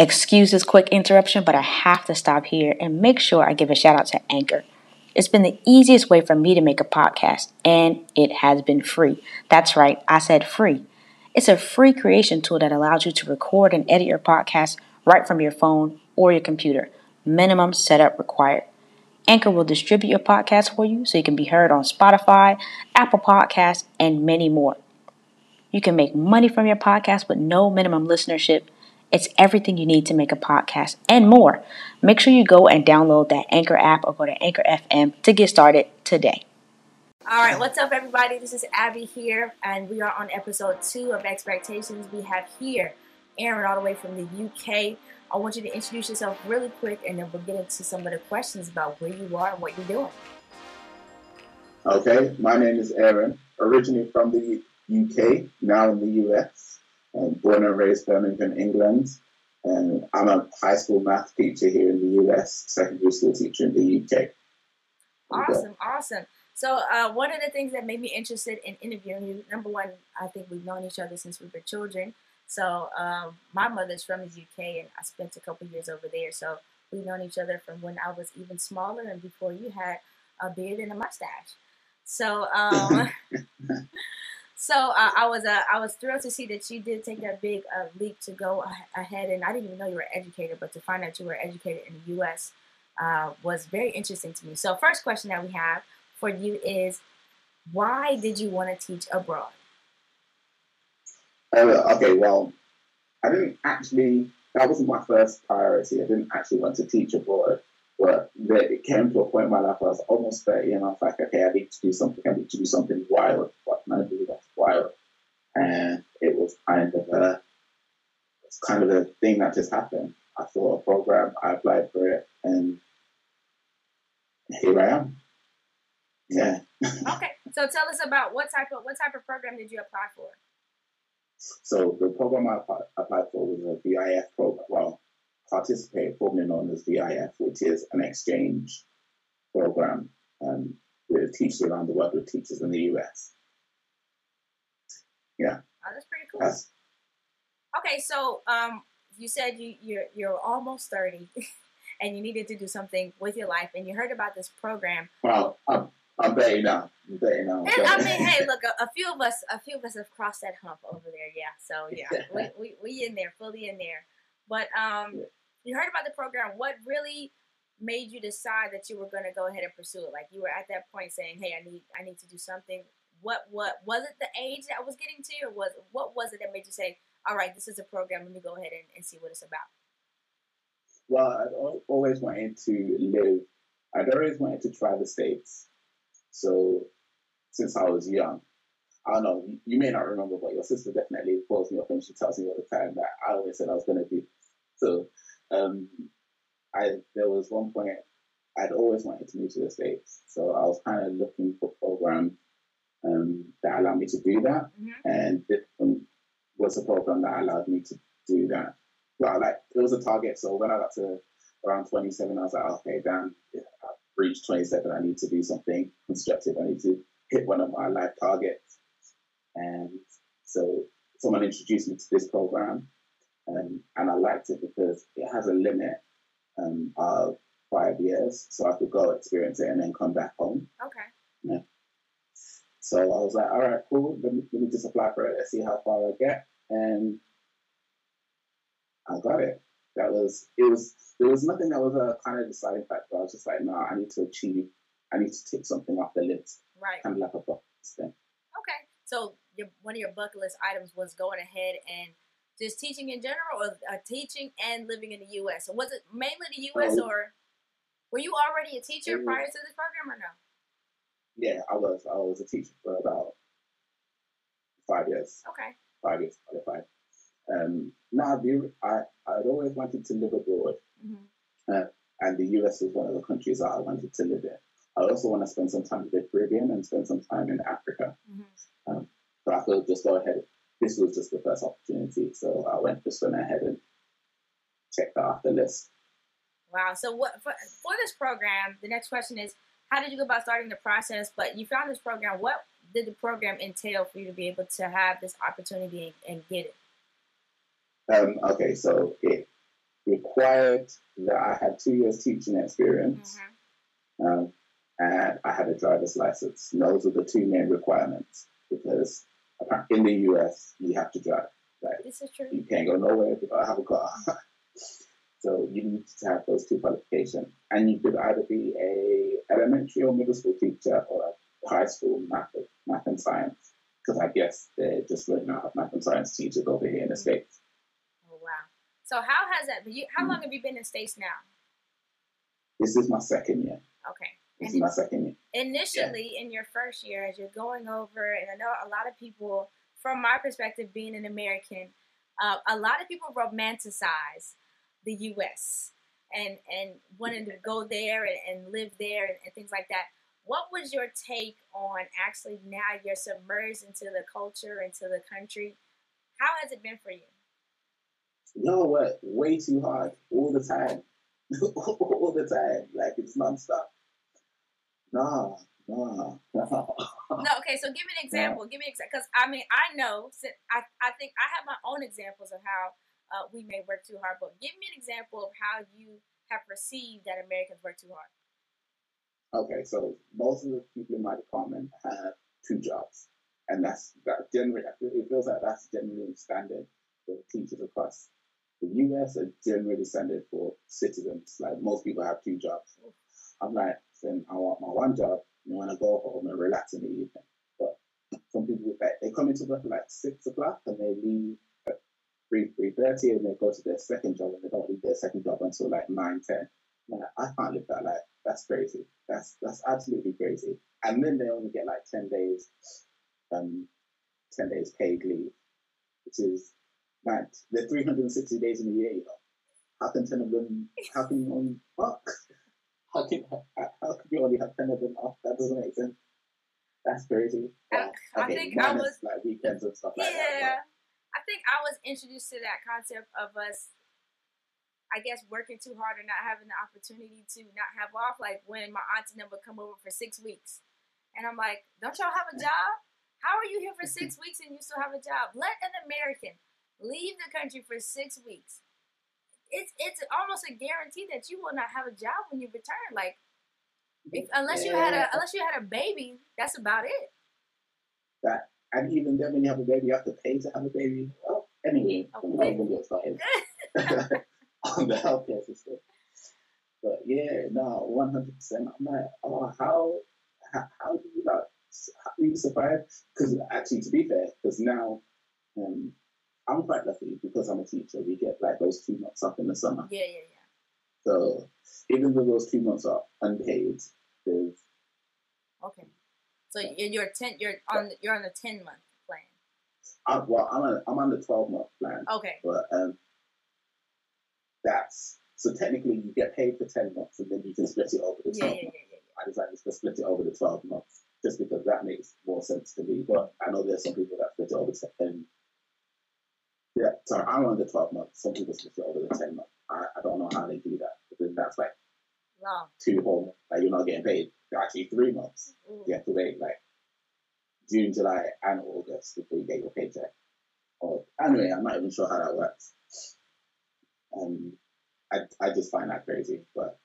Excuse this quick interruption, but I have to stop here and make sure I give a shout out to Anchor. It's been the easiest way for me to make a podcast, and it has been free. That's right, I said free. It's a free creation tool that allows you to record and edit your podcast right from your phone or your computer. Minimum setup required. Anchor will distribute your podcast for you so you can be heard on Spotify, Apple Podcasts, and many more. You can make money from your podcast with no minimum listenership it's everything you need to make a podcast and more. Make sure you go and download that Anchor app or go to Anchor FM to get started today. All right, what's up, everybody? This is Abby here, and we are on episode two of Expectations. We have here Aaron, all the way from the UK. I want you to introduce yourself really quick, and then we'll get into some of the questions about where you are and what you're doing. Okay, my name is Aaron, originally from the UK, now in the US. Born and raised Birmingham, England. And I'm a high school math teacher here in the US, secondary school teacher in the UK. Awesome, awesome. So, uh, one of the things that made me interested in interviewing you, number one, I think we've known each other since we were children. So, um, my mother's from the UK, and I spent a couple years over there. So, we've known each other from when I was even smaller and before you had a beard and a mustache. So, um, So uh, I was uh, I was thrilled to see that you did take that big uh, leap to go ahead, and I didn't even know you were educated, but to find out you were educated in the U.S. Uh, was very interesting to me. So first question that we have for you is, why did you want to teach abroad? Uh, okay, well, I didn't actually. That wasn't my first priority. I didn't actually want to teach abroad. But it came to a point in my life where I was almost 30 and I was like, okay, I need to do something. I need to do something wild. What can I do that's wild? And it was kind of a, it's kind of a thing that just happened. I saw a program, I applied for it, and here I am. Yeah. okay. So tell us about what type of what type of program did you apply for? So the program I applied for was a VIF program. Well, participate, formerly known as VIF, which is an exchange program um, with teachers around the world with teachers in the US. Yeah. Oh, that's pretty cool. That's, okay, so um, you said you, you're you're almost thirty, and you needed to do something with your life, and you heard about this program. Well, I'm, I'm betting now. I'm betting now. And I mean, hey, look, a, a, few of us, a few of us have crossed that hump over there. Yeah, so yeah, we, we we in there, fully in there. But um, you heard about the program. What really made you decide that you were going to go ahead and pursue it? Like you were at that point saying, "Hey, I need I need to do something." What what was it? The age that I was getting to or was what was it that made you say, "All right, this is a program. Let me go ahead and, and see what it's about." Well, I'd always wanted to live. I'd always wanted to try the states. So since I was young, I don't know. You, may not remember, but your sister definitely calls me up and she tells me all the time that I always said I was going to do. So um, I there was one point I'd always wanted to move to the states, so I was kind of looking for programs um, that allowed me to do that, mm-hmm. and this was a program that allowed me to do that. Well, like it was a target, so when I got to around 27, I was like, okay, damn, I've reached 27. I need to do something constructive. I need to hit one of my life targets, and so someone introduced me to this program um, and I liked it because it has a limit um, of five years, so I could go experience it and then come back home. Okay. Yeah. So I was like, all right, cool. Let me, let me just apply for it. Let's see how far I get, and I got it. That was it. Was there was nothing that was a kind of deciding factor. I was just like, no, nah, I need to achieve. I need to tick something off the list. Right. Kind of like a bucket list thing. Okay. So your one of your bucket list items was going ahead and just teaching in general, or uh, teaching and living in the U.S. So was it mainly the U.S. Um, or were you already a teacher um, prior to this program, or no? Yeah, I was. I was a teacher for about five years. Okay. Five years qualified. Um, now, I I'd always wanted to live abroad, mm-hmm. uh, and the U.S. was one of the countries that I wanted to live in. I also want to spend some time in the Caribbean and spend some time in Africa. Mm-hmm. Um, so I could just go ahead this was just the first opportunity. So I went just went ahead and checked off the list. Wow. So what for, for this program, the next question is how did you go about starting the process? But you found this program. What did the program entail for you to be able to have this opportunity and, get it? Um, okay, so it required that I had two years teaching experience, Mm-hmm. um, and I had a driver's license. And those were the two main requirements because in the US you have to drive. Like This is true. you can't go nowhere if you don't have a car. so you need to have those two qualifications, and you could either be a elementary or middle school teacher or a high school math, math and science. Because I guess they're just running out of math and science teachers over here in the states. Oh wow. So how has that? How long have you been in states now? This is my second year. Okay. This And is my second year. initially in your first year as you're going over and i know a lot of people from my perspective being an american uh, a lot of people romanticize the us and and wanting to go there and, and live there and, and things like that what was your take on actually now you're submerged into the culture into the country how has it been for you You know what? Way too hard all the time. all the time. Like it's nonstop. Nah, nah. No, okay. So give me an example. Give me an example, because I mean, I know. I I think I have my own examples of how uh, we may work too hard. But give me an example of how you have perceived that Americans work too hard. Okay, so most of the people in my department have two jobs, and that's that generally. It feels like that's generally standard for teachers across the U.S. are generally standard for citizens. Like most people have two jobs. I'm like, then I want my one job. and want to go home and relax in the evening. But some people like they come into work at like six o'clock and they leave at three three thirty, and they go to their second job and they don't leave their second job until like nine ten. Like, I can't live that life. That's crazy. That's that's absolutely crazy. And then they only get like ten days, um, ten days paid leave, which is mad. They're three hundred and sixty days in a year. You know, how can ten of them? How can you only fuck? How can how, can you only have ten of them off? That doesn't make sense. That's crazy. I- I okay, think I was- like weekends and stuff like yeah. I think I was introduced to that concept of us. I guess working too hard and not having the opportunity to not have off. Like when my auntie and them would come over for six weeks, and I'm like, "Don't y'all have a job? How are you here for six weeks and you still have a job? Let an American leave the country for six weeks. It's it's almost a guarantee that you will not have a job when you return. Like if, unless you had a unless you had a baby, that's about it. That and even then, when you have a baby, you have to pay to have a baby. Well, anyway, Oh, I'm not going to get started on the healthcare system. But yeah, no, one hundred percent. I'm like, oh, how, how, how do you like, how do you survive? Because actually, to be fair, because now, um, I'm quite lucky because I'm a teacher. We get like those two months off in the summer. Yeah, yeah, yeah. So even though those two months are unpaid, there's Okay. So you're, you're ten. You're on. You're on the ten month plan. uh, well, I'm on, I'm on the twelve month plan. Okay. but um, that's so technically you get paid for ten months and then you can split it over the Yeah, twelve yeah, yeah, months. yeah. I decided to split it over the twelve months just because that makes more sense to me. But I know there's some people that split it over ten. Yeah, sorry, I'm under twelve months. Some people it over the ten months. I, I don't know how they do that because that's like. Long. two whole months. Like you're not getting paid. Actually, three months. Ooh. You have to wait like June, July, and August before you get your paycheck. Or anyway, I'm not even sure how that works. Um, I I just find that crazy. But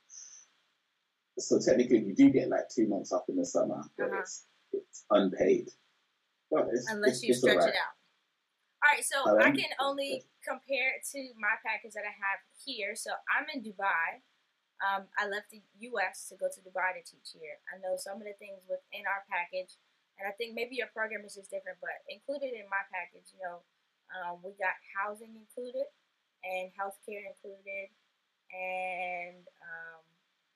so technically, you do get like two months off in the summer, but Uh-huh. it's it's unpaid. But it's, Unless it's, you stretch alright. it out. All right. So Um, I can only compare it to my package that I have here. So I'm in Dubai. Um, I left the U.S. to go to Dubai to teach here. I know some of the things within our package, and I think maybe your program is just different, but included in my package, you know, um, we got housing included and healthcare included, and um,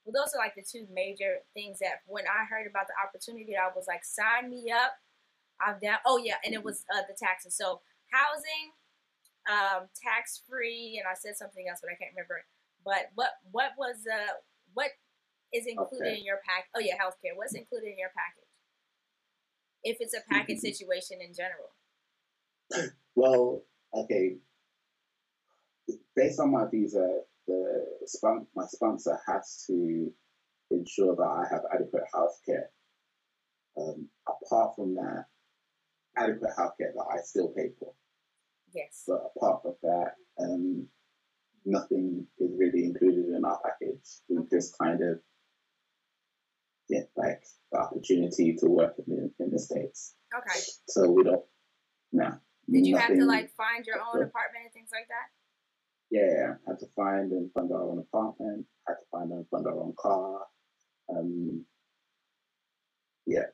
well, those are like the two major things that when I heard about the opportunity, I was like, sign me up. I'm down. Oh yeah, and it was uh, the taxes. So housing, um, tax free, and I said something else, but I can't remember. But what what was uh what is included Okay. in your pack? Oh yeah, healthcare. What's included in your package? If it's a package situation in general. Well, okay. Based on my visa, the spon- my sponsor has to ensure that I have adequate health care. Um, apart from that, adequate health care that I still pay for. Yes. But apart from that, um, nothing is really included in our package. We Okay. just kind of get like the opportunity to work in the, in the states. Okay. So we don't. No. Did you have to like find your own apartment and things like that? Yeah, had to find and fund our own apartment. Had to find and fund our own car. Um, yeah,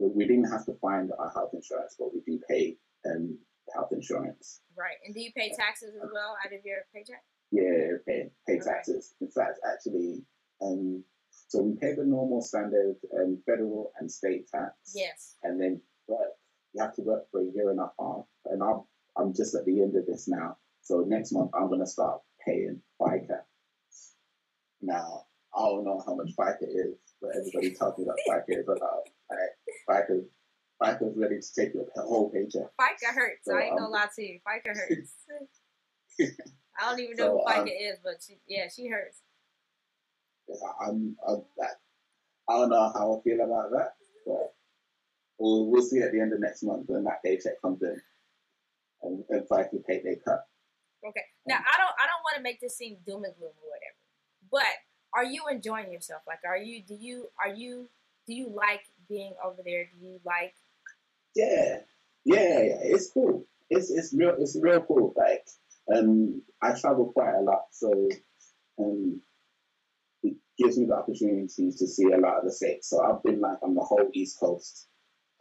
we, didn't have to find our health insurance, but we do pay um health insurance. Right. And do you pay taxes as well out of your paycheck? Yeah, pay pay Okay. taxes. In fact, actually, um, so we pay the normal standard um, federal and state tax. Yes. and then work. You have to work for a year and a half. And I'm I'm just at the end of this now. So next month I'm gonna start paying FICA. Now I don't know how much FICA is, but everybody tells me that FICA is about like FICA FICA's ready to take your whole paycheck. FICA hurts. So, I ain't gonna um, lie to you. FICA hurts. I don't even know So, who FICA um, is, but she, yeah, she hurts. I'm, I'm I don't know how I feel about that, but we'll, we'll see at the end of next month when that paycheck comes in. And, and FICA take their cut. Okay. Now I don't I don't want to make this seem doom and gloom or whatever. But are you enjoying yourself? Like are you do you are you do you like being over there? Do you like Yeah, yeah, yeah. It's cool. It's it's real. It's real cool. Like, um, I travel quite a lot, so um, it gives me the opportunity to see a lot of the states. So I've been like on the whole East Coast.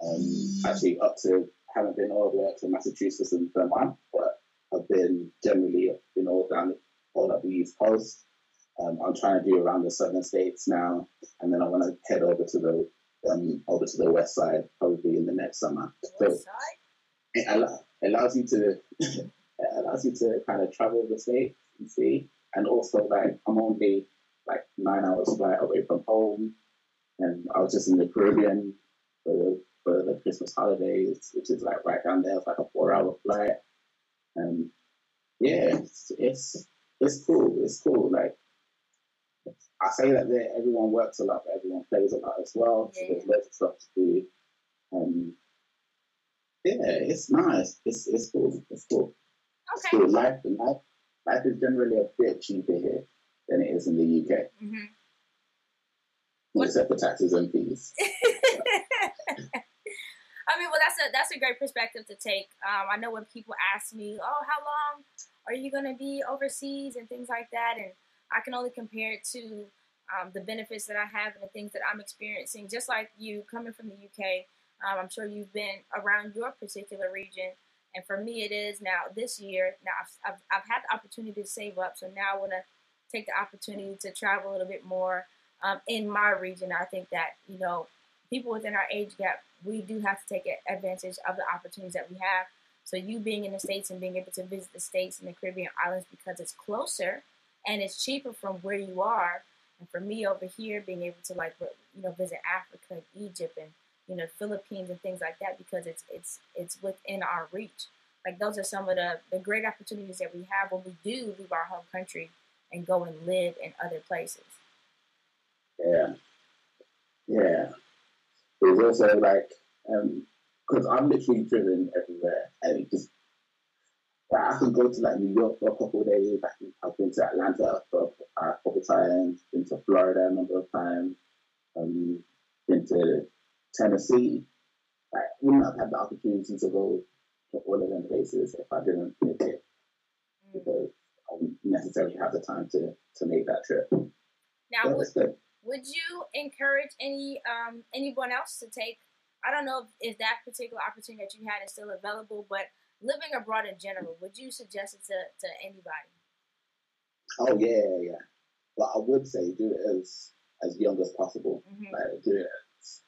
Um, actually up to haven't been all the way up to Massachusetts and Vermont, but I've been generally been all down all up the East Coast. Um, I'm trying to do around the southern states now, and then I want to head over to the um, over to the west side probably in the next summer. So it allow, allows you to it allows you to kind of travel the state and see, and also like I'm only like nine hours flight away from home, and I was just in the Caribbean for the, for the Christmas holidays, which is like right down there. It's like a four hour flight, and yeah, it's it's, it's cool. It's cool. Like I say that there, everyone works a lot, but everyone plays a lot as well. So Yeah. there's loads of stuff to do. Um, yeah, it's nice. It's it's cool. It's cool. It's Okay. cool. Life life life is generally a bit cheaper here than it is in the UK, hmm What- except for taxes and fees. I mean, well, that's a that's a great perspective to take. Um, I know when people ask me, "Oh, how long are you going to be overseas?" and things like that, and I can only compare it to um, the benefits that I have and the things that I'm experiencing. Just like you coming from the UK, um, I'm sure you've been around your particular region, and for me, it is now this year. Now I've, I've, I've had the opportunity to save up, so now I want to take the opportunity to travel a little bit more um, in my region. I think that you know people within our age gap, we do have to take advantage of the opportunities that we have. So you being in the states and being able to visit the states and the Caribbean islands because it's closer and it's cheaper from where you are. And for me over here, being able to like you know visit Africa, and Egypt, and you know Philippines and things like that because it's it's it's within our reach. Like those are some of the the great opportunities that we have when we do leave our home country and go and live in other places. Yeah, yeah. It's also like um, because I'm literally driven everywhere, and just like, I can go to like New York for a couple of days. I can, I've been to Atlanta for a couple of times. Been to Florida a number of times. Um, been to Tennessee. Like, wouldn't have had the opportunity to go to all of them places if I didn't live here because I wouldn't necessarily have the time to to make that trip. Now, But would, good. would you encourage any um, anyone else to take? I don't know if, if that particular opportunity that you had is still available, but living abroad in general, would you suggest it to, to anybody? Oh yeah, yeah. But I would say do it as as young as possible. hmm Like do it as,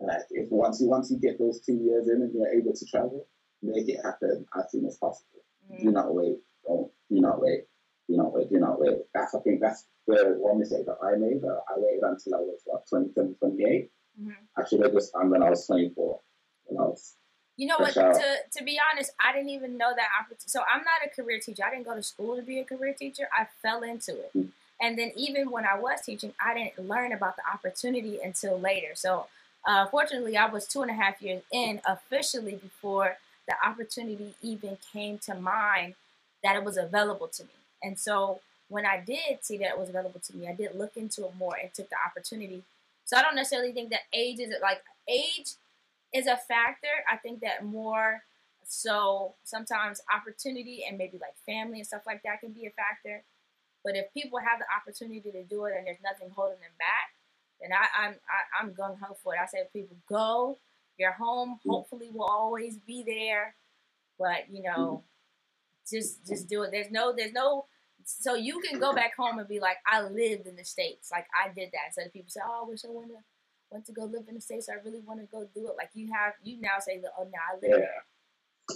like if once you once you get those two years in and you're able to travel, make it happen as soon as possible. hmm Do not wait. Don't do not wait. Do not wait. Do not wait. That's I think that's the one mistake that I made. Uh, I waited until I was what 27, 28. hmm I should have just done when I was 24. When I was You know what? To to be honest, I didn't even know that opportunity. So I'm not a career teacher. I didn't go to school to be a career teacher. I fell into it, Mm. and then even when I was teaching, I didn't learn about the opportunity until later. So uh, fortunately, I was two and a half years in officially before the opportunity even came to mind that it was available to me. And so when I did see that it was available to me, I did look into it more and took the opportunity. So I don't necessarily think that age is like age is a factor. I think that more so sometimes opportunity and maybe like family and stuff like that can be a factor. But if people have the opportunity to do it and there's nothing holding them back, then I, I'm I, I'm gung ho for it. I say people go. Your home hopefully will always be there, but you know, mm-hmm. just just do it. There's no there's no so you can go back home and be like, I lived in the states, like I did that. So people say, Oh, I wish I went to went to go live in the states. I really want to go do it. Like you have you now say, Oh, now I live Yeah. there.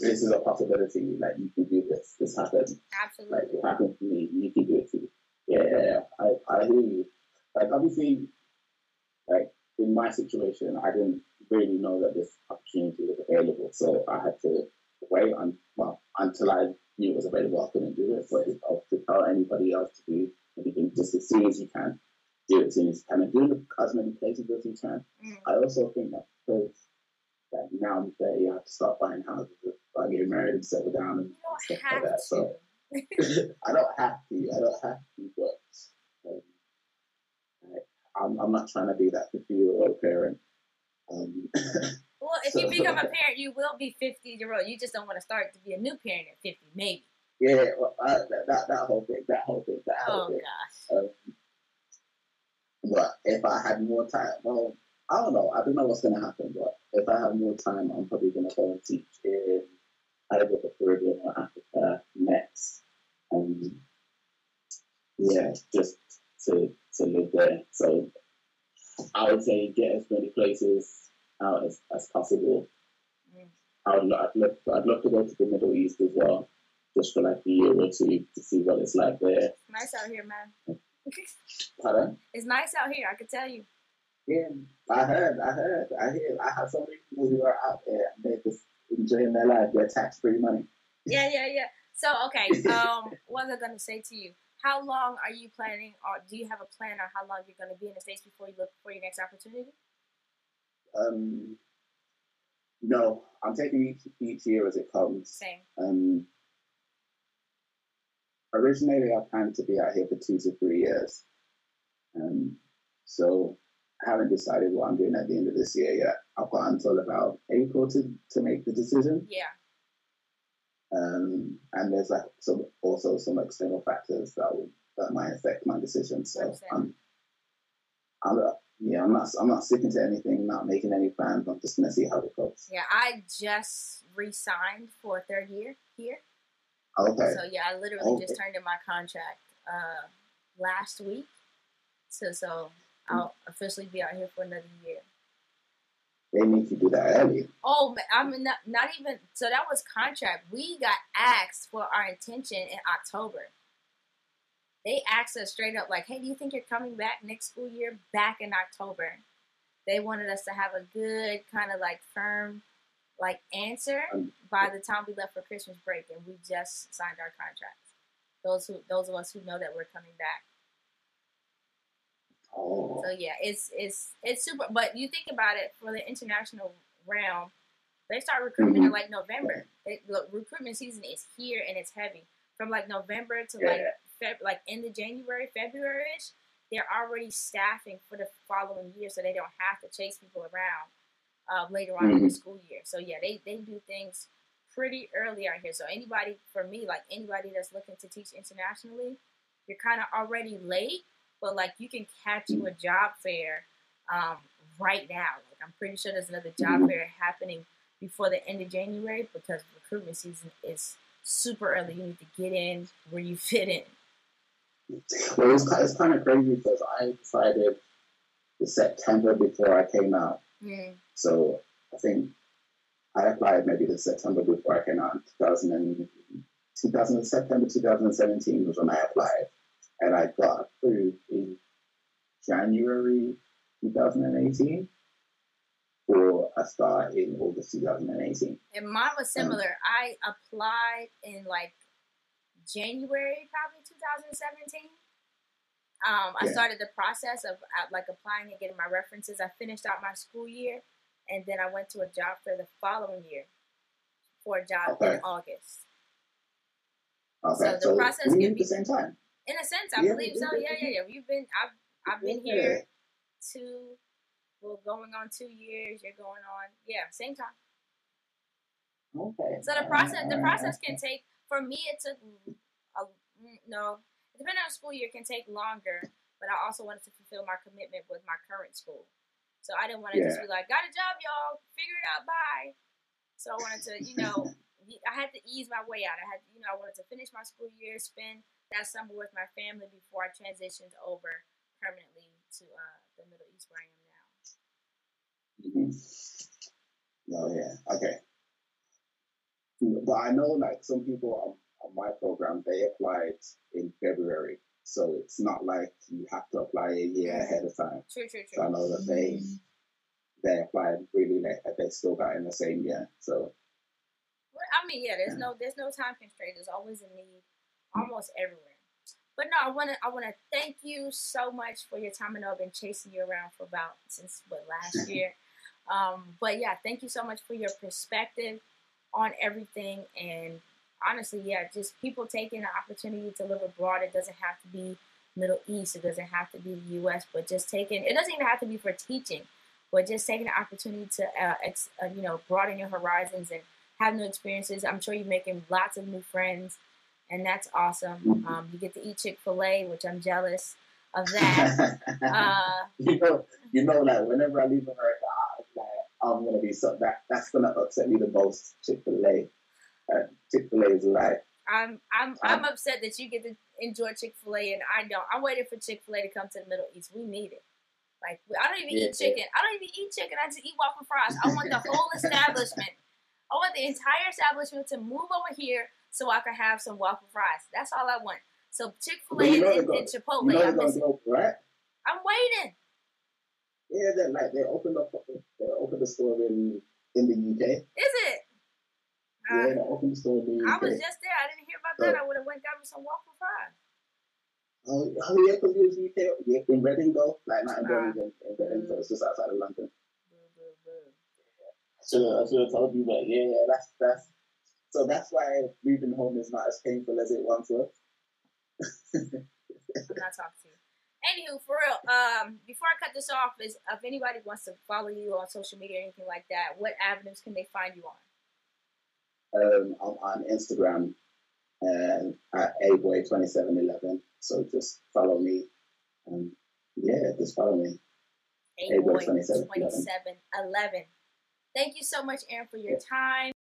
This is a possibility. Like you can do this. This happened. Like Absolutely. it happened to me. You can do it too. Yeah, yeah, yeah. I, I hear you. Like obviously, like in my situation, I didn't really know that this opportunity was available, so I had to wait on well until I knew it was available. I couldn't do it, but if I was to tell anybody else to do anything just as soon as you can, do it as and do as many places as you can. Mm. I also think that because that now I'm 30, I have to start buying houses, start getting married and settle down and stuff like that. to. So I don't have to. I don't have to, but um, I, I'm, I'm not trying to be that 50 year old parent. Um, Well, if you become a parent, you will be 50 year old. You just don't want to start to be a new parent at 50, maybe. yeah, well, I, that, that that whole thing, that whole thing, that whole Oh, thing. gosh. Um, if I had more time, well, I don't know. I don't know what's going to happen. But if I have more time, I'm probably going to go and teach in either the Caribbean or Africa next. Um, yeah, just to to live there. So I would say get as many places out as, as possible. Mm. I would, I'd love I'd love to go to the Middle East as well, just for like a year or two to see what it's like there. Nice out here, man. Pardon? it's nice out here, I can tell you. Yeah, I heard, I heard, I hear. I have so many people who are out there and they're just enjoying their life, their tax-free money. Yeah, yeah, yeah. So, okay, um, what was I going to say to you? How long are you planning, or do you have a plan on how long you're going to be in the States before you look for your next opportunity? Um, no, I'm taking each, each year as it comes. Same. Um, originally, I planned to be out here for two to three years. Um, so I haven't decided what I'm doing at the end of this year yet. I've got until about April to, to make the decision. Yeah. Um, and there's like some also some external factors that will, that might affect my decision. So I'm, I'm not, yeah, I'm not I'm not sticking to anything, not making any plans. I'm just gonna see how it goes. Yeah, I just re-signed for a third year here. Okay. So yeah, I literally just turned in my contract uh, last week. So so I'll officially be out here for another year. They need to do that early. Oh, I mean, not, not even. So that was contract. We got asked for our intention in October. They asked us straight up, like, "Hey, do you think you're coming back next school year?" Back in October, they wanted us to have a good kind of like firm, like answer by the time we left for Christmas break, and we just signed our contracts. Those who, those of us who know that we're coming back. Oh, So yeah, it's it's it's super. But you think about it for the international realm, they start recruitment in mm-hmm. like November. They, look, recruitment season is here and it's heavy from like November to like Yeah. Feb, like end of January, February ish. They're already staffing for the following year, so they don't have to chase people around uh, later on in the school year. So yeah, they they do things pretty early out here. So anybody, for me, like anybody that's looking to teach internationally, you're kind of already late, but like you can catch you a job fair um, right now. Like I'm pretty sure there's another job Mhm. fair happening before the end of January because recruitment season is super early. You need to get in where you fit in. well, it's, it's kind of crazy because I decided in September before I came out. Mm. So I think I applied maybe the September before I came out in 2000 and, 2000 September 2017 was when I applied, and I got approved in January 2018 for I start in August 2018. And mine was similar. I applied in like January, probably 2017. Um, I Yeah. started the process of uh, like applying and getting my references. I finished out my school year, and then I went to a job fair the following year for a job Okay. in August. Okay, So the so, process can be- the same time. In a sense, I Yeah, believe so. Yeah, yeah, yeah. You've been I've I've been Yeah. here two well going on two years, you're going on yeah, same time. Okay. So the process the process can take for me it took a, mm, no depending on school year can take longer, but I also wanted to fulfill my commitment with my current school. So I didn't want to just be like, got a job, y'all, figure it out, bye. So I wanted to, you know, I had to ease my way out. I had, you know, I wanted to finish my school year, spend that summer with my family before I transitioned over permanently to uh, the Middle East where I am now. Mm-hmm. Oh yeah. Okay. But I know like some people on, my program they applied in February, so it's not like you have to apply a year ahead of time. True, true, So I know that they they applied really late, but they still got in the same year. So Well, I mean, yeah, there's no there's no time constraint. There's always a need, almost everywhere. But no, I want to I want to thank you so much for your time. I know I've been chasing you around for about since what last year. Um, but yeah, thank you so much for your perspective on everything. And honestly, yeah, just people taking the opportunity to live abroad. It doesn't have to be Middle East. It doesn't have to be the U.S. But just taking it doesn't even have to be for teaching, but just taking the opportunity to uh, ex, uh, you know broaden your horizons and have new experiences. I'm sure you're making lots of new friends, and that's awesome. Um, you get to eat Chick Fil A, which I'm jealous of that. uh, you know, you know, like whenever I leave America, I, like I'm gonna be so that that's gonna upset me the most. Chick Fil A, uh, Chick Fil A is like I'm I'm I'm upset that you get to enjoy Chick Fil A and I don't. I'm waiting for Chick Fil A to come to the Middle East. We need it. Like I don't even Yeah, eat chicken. I don't even eat chicken. I just eat waffle fries. I want the whole establishment. I want the entire establishment to move over here so I can have some waffle fries. That's all I want. So Chick Fil A and, and Chipotle. you know I'm, missing. right. I'm waiting. Yeah, they like they opened up they opened a store in in the UK. Is it? Uh, Yeah, they opened a store I was just there. I didn't hear about that. I would have went and got me some waffle fries. Oh, oh yeah, because it was UK. Yeah, in Reading though, like not in. Birmingham, in Reading, so it's just outside of London. Boo, boo, boo. Should have, I should have told you, but yeah, yeah, that's that's. So that's why leaving home is not as painful as it once was. I'm not talking to you. Anywho, for real, um, before I cut this off, is if anybody wants to follow you on social media or anything like that, what avenues can they find you on? Um, I'm on Instagram and at aboy2711. So just follow me. Um, yeah, just follow me. A Hey, boy, boy 2711. twenty seven eleven. Thank you so much, Aaron, for your time.